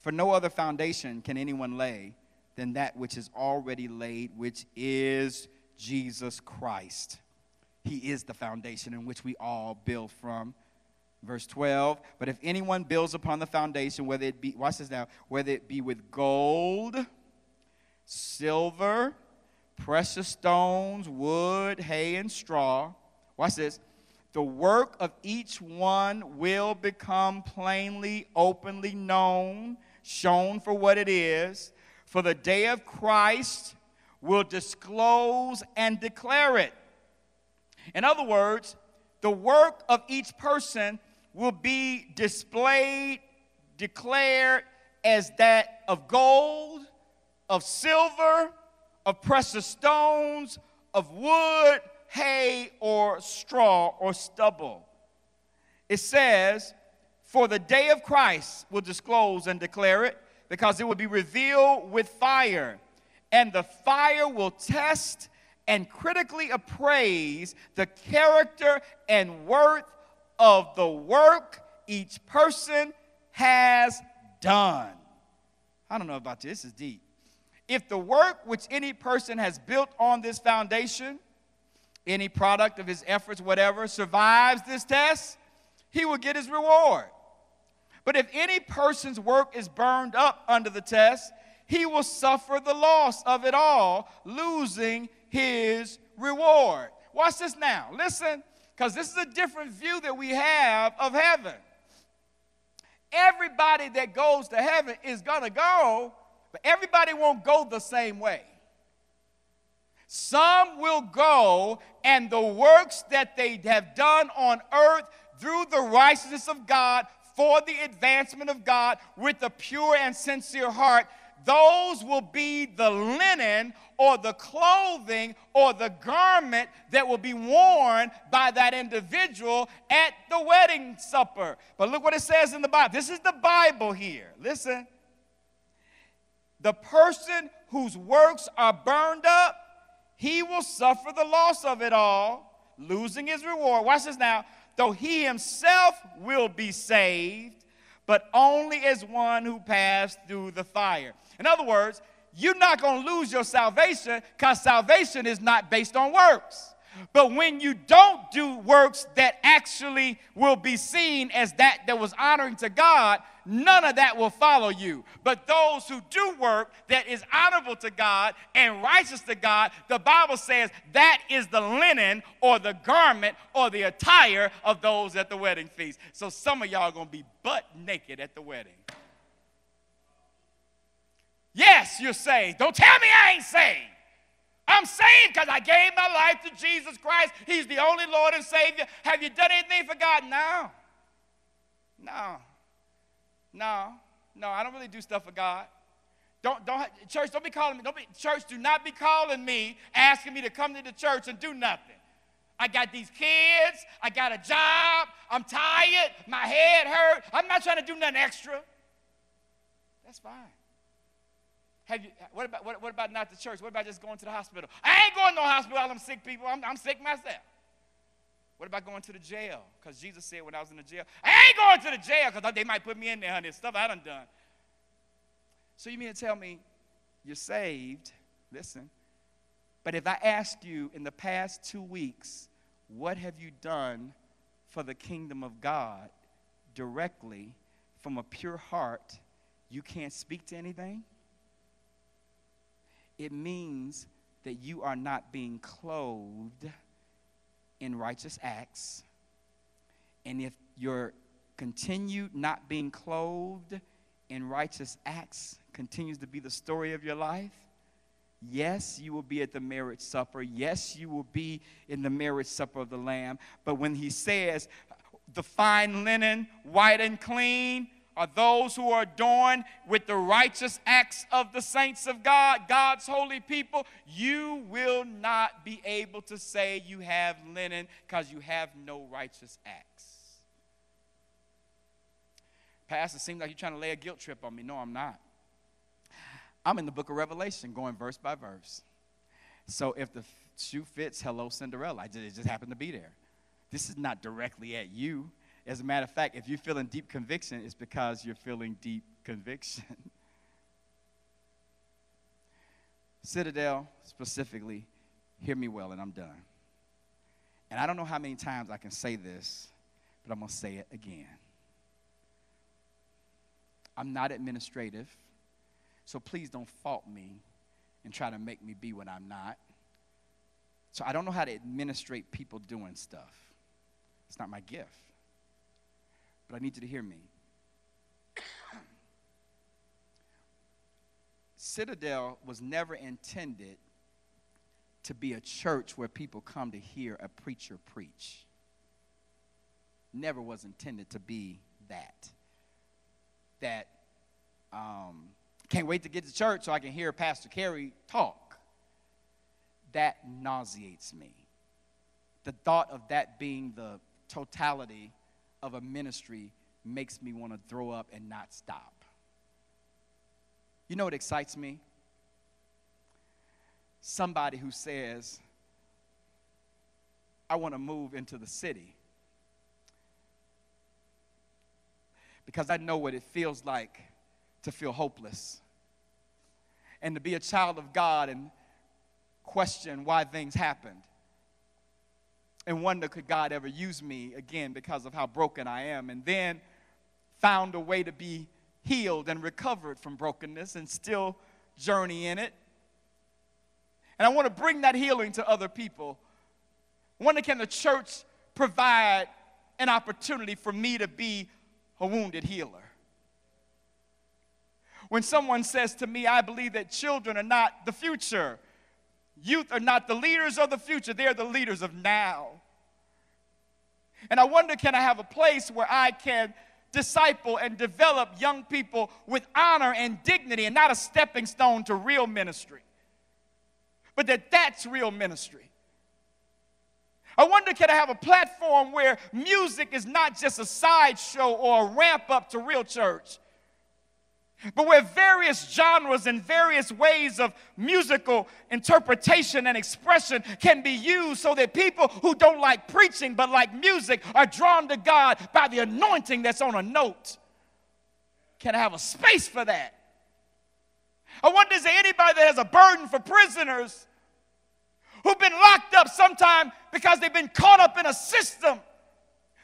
For no other foundation can anyone lay than that which is already laid, which is Jesus Christ. He is the foundation in which we all build from. Verse 12, but if anyone builds upon the foundation, whether it be, watch this now, whether it be with gold, silver, precious stones, wood, hay, and straw, watch this, the work of each one will become plainly, openly known, shown for what it is. For the day of Christ will disclose and declare it. In other words, the work of each person will be displayed, declared as that of gold, of silver, of precious stones, of wood, hay or straw or stubble. It says, For the day of Christ will disclose and declare it, because it will be revealed with fire, and the fire will test and critically appraise the character and worth of the work each person has done. I don't know about you, this is deep. If the work which any person has built on this foundation any product of his efforts, whatever, survives this test, he will get his reward. But if any person's work is burned up under the test, he will suffer the loss of it all, losing his reward. Watch this now. Listen, because this is a different view that we have of heaven. Everybody that goes to heaven is going to go, but everybody won't go the same way. Some will go, and the works that they have done on earth through the righteousness of God for the advancement of God with a pure and sincere heart, those will be the linen or the clothing or the garment that will be worn by that individual at the wedding supper. But look what it says in the Bible. This is the Bible here. Listen. The person whose works are burned up he will suffer the loss of it all, losing his reward. Watch this now. Though he himself will be saved, but only as one who passed through the fire. In other words, you're not going to lose your salvation because salvation is not based on works. But when you don't do works that actually will be seen as that that was honoring to God, none of that will follow you. But those who do work that is honorable to God and righteous to God, the Bible says that is the linen or the garment or the attire of those at the wedding feast. So some of y'all are going to be butt naked at the wedding. Yes, you're saved. Don't tell me I ain't saved. I'm saved because I gave my life to Jesus Christ. He's the only Lord and Savior. Have you done anything for God? No. No. No. No, I don't really do stuff for God. Don't, don't, church, don't be calling me. Don't be, church, do not be calling me, asking me to come to the church and do nothing. I got these kids. I got a job. I'm tired. My head hurt. I'm not trying to do nothing extra. That's fine. Have you, what, about, what, what about not the church? What about just going to the hospital? I ain't going to no hospital. Them sick people. I'm, I'm sick myself. What about going to the jail? Because Jesus said when I was in the jail, I ain't going to the jail because they might put me in there, honey. Stuff I done done. So you mean to tell me you're saved? Listen. But if I ask you in the past two weeks, what have you done for the kingdom of God directly from a pure heart, you can't speak to anything? It means that you are not being clothed in righteous acts, and if your continued not being clothed in righteous acts continues to be the story of your life, yes, you will be at the marriage supper. Yes, you will be in the marriage supper of the Lamb. But when he says, the fine linen, white and clean, are those who are adorned with the righteous acts of the saints of God, God's holy people, you will not be able to say you have linen because you have no righteous acts. Pastor, it seems like you're trying to lay a guilt trip on me. No, I'm not. I'm in the book of Revelation going verse by verse. So if the shoe fits, hello, Cinderella. I just, it just happened to be there. This is not directly at you. As a matter of fact, if you're feeling deep conviction, it's because you're feeling deep conviction. Citadel, specifically, hear me well, and I'm done. And I don't know how many times I can say this, but I'm going to say it again. I'm not administrative, so please don't fault me and try to make me be what I'm not. So I don't know how to administrate people doing stuff. It's not my gift. But I need you to hear me. Citadel was never intended to be a church where people come to hear a preacher preach. Never was intended to be that that um, can't wait to get to church so I can hear Pastor Carey talk. That nauseates me. The thought of that being the totality of a ministry makes me want to throw up and not stop. You know what excites me? Somebody who says, I want to move into the city. because I know what it feels like to feel hopeless and to be a child of God and question why things happened and wonder could God ever use me again because of how broken I am and then found a way to be healed and recovered from brokenness and still journey in it. And I want to bring that healing to other people. Wonder can the church provide an opportunity for me to be a wounded healer. When someone says to me, I believe that children are not the future, youth are not the leaders of the future, they're the leaders of now. And I wonder can I have a place where I can disciple and develop young people with honor and dignity and not a stepping stone to real ministry, but that that's real ministry. I wonder, can I have a platform where music is not just a sideshow or a ramp up to real church, but where various genres and various ways of musical interpretation and expression can be used so that people who don't like preaching but like music are drawn to God by the anointing that's on a note? Can I have a space for that? I wonder, is there anybody that has a burden for prisoners? who've been locked up sometime because they've been caught up in a system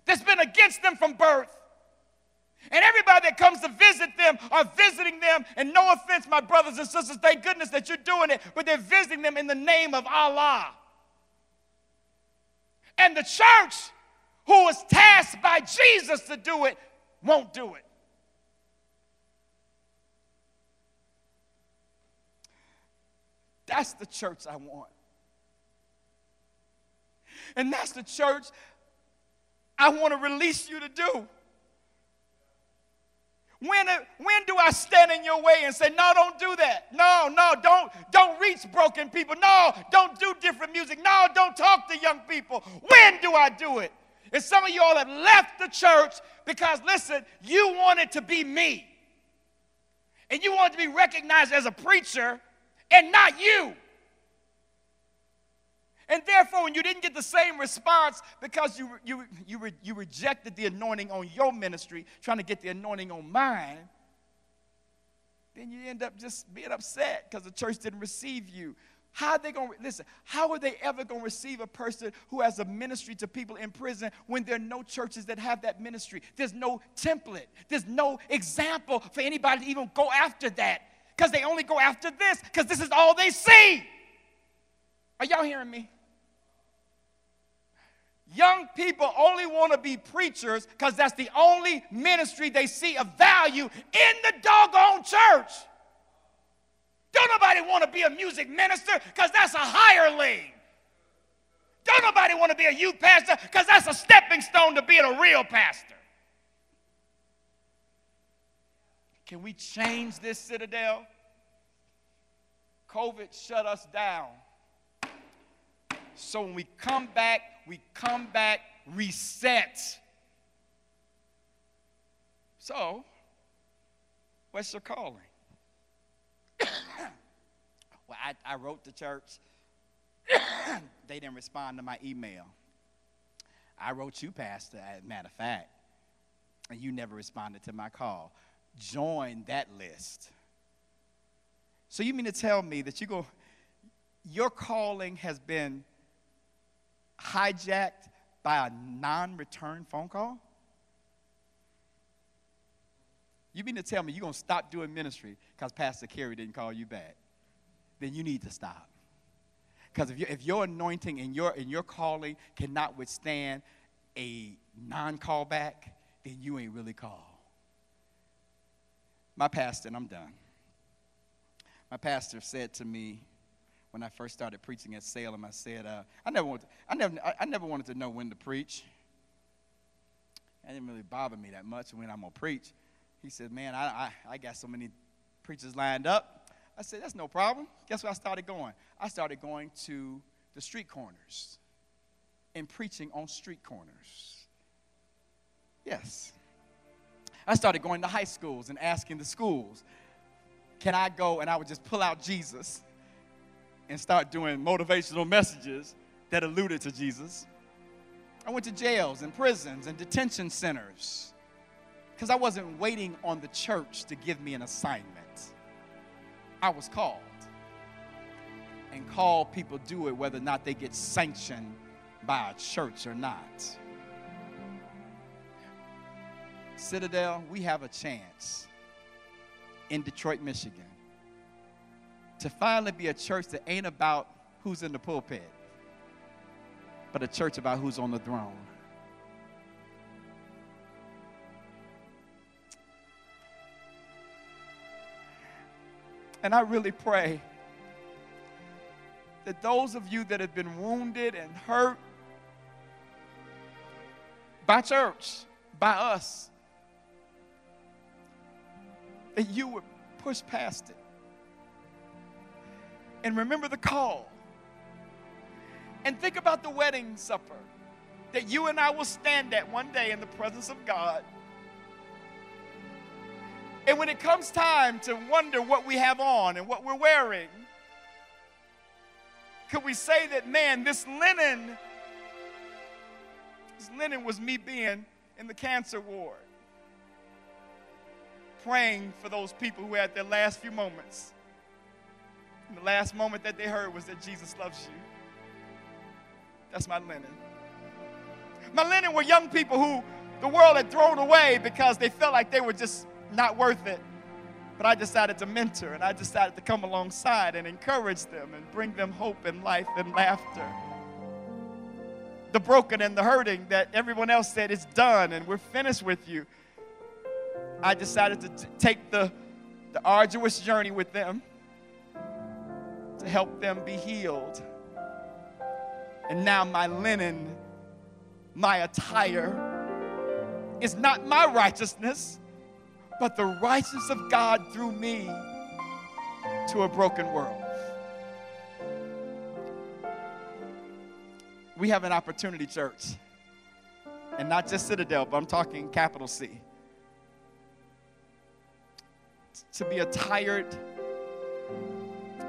that's been against them from birth. And everybody that comes to visit them are visiting them. And no offense, my brothers and sisters, thank goodness that you're doing it, but they're visiting them in the name of Allah. And the church, who was tasked by Jesus to do it, won't do it. That's the church I want. And that's the church I want to release you to do. When, uh, when do I stand in your way and say, no, don't do that? No, no, don't, don't reach broken people. No, don't do different music. No, don't talk to young people. When do I do it? And some of you all have left the church because, listen, you wanted to be me. And you wanted to be recognized as a preacher and not you. And therefore, when you didn't get the same response because you, you, you, re, you rejected the anointing on your ministry, trying to get the anointing on mine, then you end up just being upset because the church didn't receive you. How are they going to listen? How are they ever going to receive a person who has a ministry to people in prison when there are no churches that have that ministry? There's no template. There's no example for anybody to even go after that because they only go after this because this is all they see. Are y'all hearing me? Young people only want to be preachers because that's the only ministry they see of value in the doggone church. Don't nobody want to be a music minister because that's a hireling. Don't nobody want to be a youth pastor because that's a stepping stone to being a real pastor. Can we change this citadel? COVID shut us down. So when we come back, we come back reset. So, what's your calling? well, I, I wrote the church. they didn't respond to my email. I wrote you, Pastor, as a matter of fact, and you never responded to my call. Join that list. So you mean to tell me that you go, your calling has been hijacked by a non-return phone call? You mean to tell me you're going to stop doing ministry because Pastor Carey didn't call you back? Then you need to stop. Because if, you, if your anointing and your, and your calling cannot withstand a non callback, then you ain't really called. My pastor, and I'm done. My pastor said to me when I first started preaching at Salem, I said, uh, I, never wanted to, I, never, I, never wanted to know when to preach. It didn't really bother me that much when I'm going to preach. He said, Man, I, I, I got so many preachers lined up. I said, That's no problem. Guess where I started going? I started going to the street corners and preaching on street corners. Yes. I started going to high schools and asking the schools, Can I go? And I would just pull out Jesus and start doing motivational messages that alluded to Jesus. I went to jails and prisons and detention centers because I wasn't waiting on the church to give me an assignment. I was called. And called people do it whether or not they get sanctioned by a church or not. Citadel, we have a chance in Detroit, Michigan to finally be a church that ain't about who's in the pulpit, but a church about who's on the throne. And I really pray that those of you that have been wounded and hurt by church, by us, that you would push past it and remember the call. And think about the wedding supper that you and I will stand at one day in the presence of God and when it comes time to wonder what we have on and what we're wearing, could we say that, man, this linen, this linen was me being in the cancer ward, praying for those people who had their last few moments. And the last moment that they heard was that Jesus loves you. That's my linen. My linen were young people who the world had thrown away because they felt like they were just not worth it. But I decided to mentor and I decided to come alongside and encourage them and bring them hope and life and laughter. The broken and the hurting that everyone else said is done and we're finished with you. I decided to t- take the, the arduous journey with them to help them be healed. And now my linen, my attire, is not my righteousness but the righteousness of God through me to a broken world. We have an opportunity, church, and not just Citadel, but I'm talking capital C, to be attired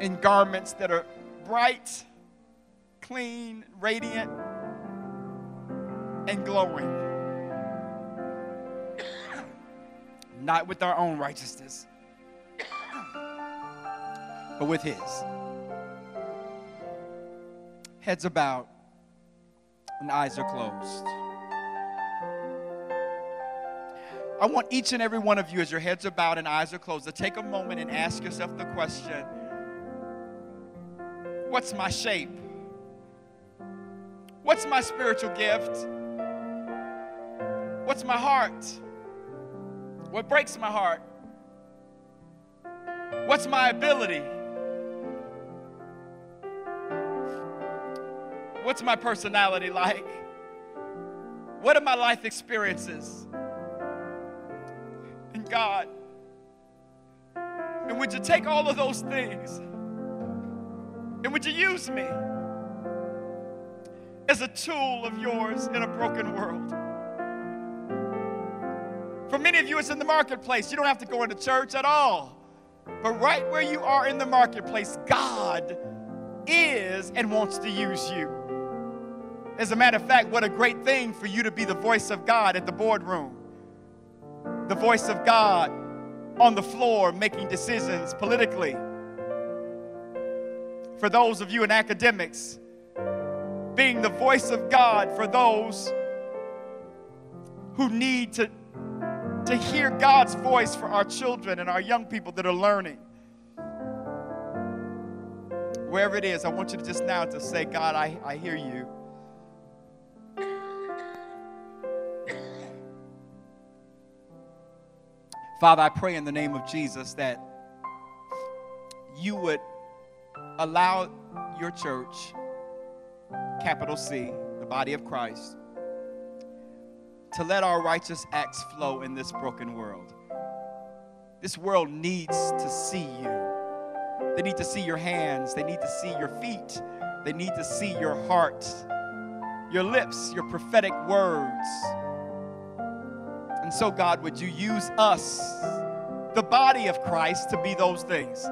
in garments that are bright, clean, radiant, and glowing. not with our own righteousness, but with His. Heads bowed and eyes are closed. I want each and every one of you, as your heads are bowed and eyes are closed, to take a moment and ask yourself the question What's my shape? What's my spiritual gift? What's my heart? What breaks my heart? What's my ability? What's my personality like? What are my life experiences? And God, and would you take all of those things and would you use me as a tool of yours in a broken world? For many of you, it's in the marketplace. You don't have to go into church at all. But right where you are in the marketplace, God is and wants to use you. As a matter of fact, what a great thing for you to be the voice of God at the boardroom, the voice of God on the floor making decisions politically. For those of you in academics, being the voice of God for those who need to, to hear God's voice for our children and our young people that are learning. Wherever it is, I want you to just now to say, God, I, I hear you. Father, I pray in the name of Jesus that you would allow your church, capital C, the body of Christ, to let our righteous acts flow in this broken world. This world needs to see you. They need to see your hands, they need to see your feet, they need to see your heart, your lips, your prophetic words. And so, God, would you use us, the body of Christ, to be those things?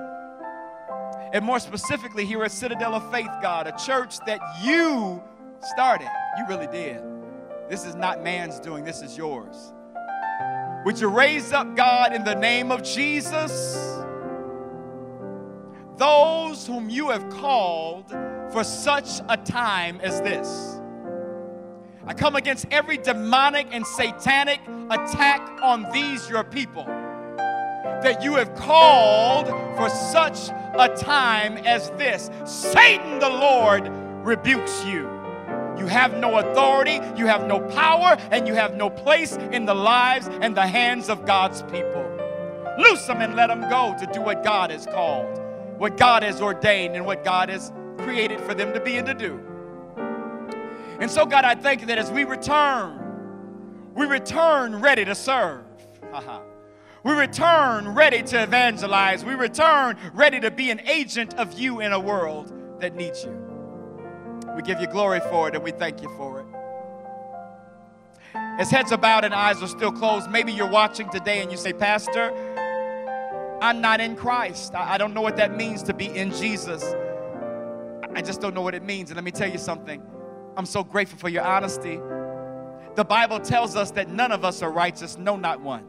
And more specifically, here at Citadel of Faith, God, a church that you started. You really did. This is not man's doing, this is yours. Would you raise up, God, in the name of Jesus, those whom you have called for such a time as this? I come against every demonic and satanic attack on these, your people, that you have called for such a time as this. Satan, the Lord, rebukes you. You have no authority, you have no power, and you have no place in the lives and the hands of God's people. Loose them and let them go to do what God has called, what God has ordained, and what God has created for them to be and to do. And so, God, I thank you that as we return, we return ready to serve. We return ready to evangelize. We return ready to be an agent of you in a world that needs you. We give you glory for it and we thank you for it. As heads are bowed and eyes are still closed, maybe you're watching today and you say, Pastor, I'm not in Christ. I don't know what that means to be in Jesus. I just don't know what it means. And let me tell you something I'm so grateful for your honesty. The Bible tells us that none of us are righteous, no, not one.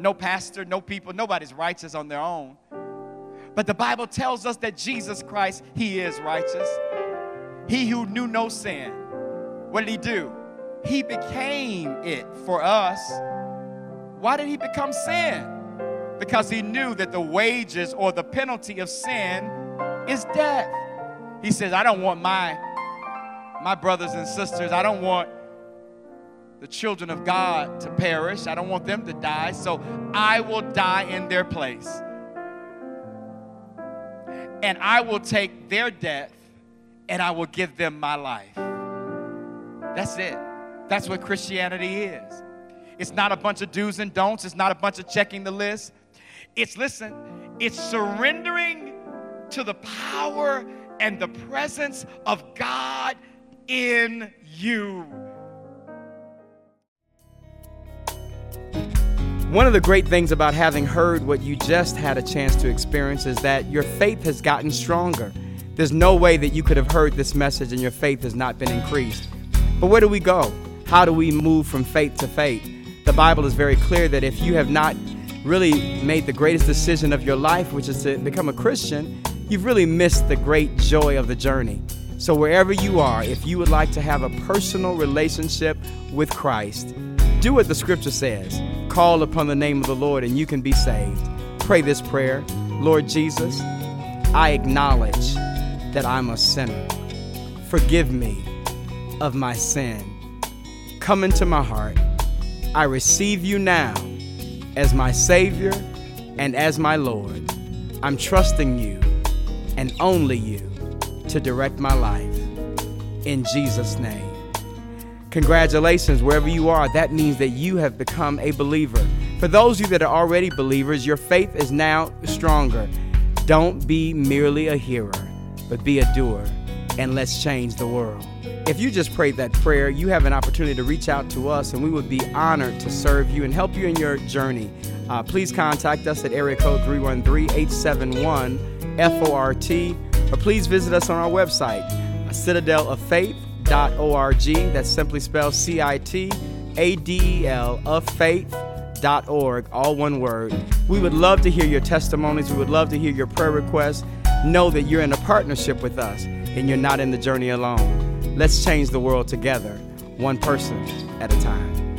No pastor, no people, nobody's righteous on their own. But the Bible tells us that Jesus Christ, He is righteous. He who knew no sin, what did He do? He became it for us. Why did He become sin? Because He knew that the wages or the penalty of sin is death. He says, I don't want my my brothers and sisters. I don't want the children of God to perish. I don't want them to die. So I will die in their place. And I will take their death and I will give them my life. That's it. That's what Christianity is. It's not a bunch of do's and don'ts, it's not a bunch of checking the list. It's, listen, it's surrendering to the power and the presence of God in you. One of the great things about having heard what you just had a chance to experience is that your faith has gotten stronger. There's no way that you could have heard this message and your faith has not been increased. But where do we go? How do we move from faith to faith? The Bible is very clear that if you have not really made the greatest decision of your life, which is to become a Christian, you've really missed the great joy of the journey. So, wherever you are, if you would like to have a personal relationship with Christ, do what the scripture says call upon the name of the Lord and you can be saved. Pray this prayer Lord Jesus, I acknowledge that I'm a sinner. Forgive me of my sin. Come into my heart. I receive you now as my Savior and as my Lord. I'm trusting you and only you to direct my life. In Jesus' name. Congratulations, wherever you are, that means that you have become a believer. For those of you that are already believers, your faith is now stronger. Don't be merely a hearer, but be a doer, and let's change the world. If you just prayed that prayer, you have an opportunity to reach out to us, and we would be honored to serve you and help you in your journey. Uh, please contact us at area code 313 871 FORT, or please visit us on our website, citadeloffaith.org. That's simply spelled C I T A D E L of faith faith.org, all one word. We would love to hear your testimonies. We would love to hear your prayer requests. Know that you're in a partnership with us and you're not in the journey alone. Let's change the world together, one person at a time.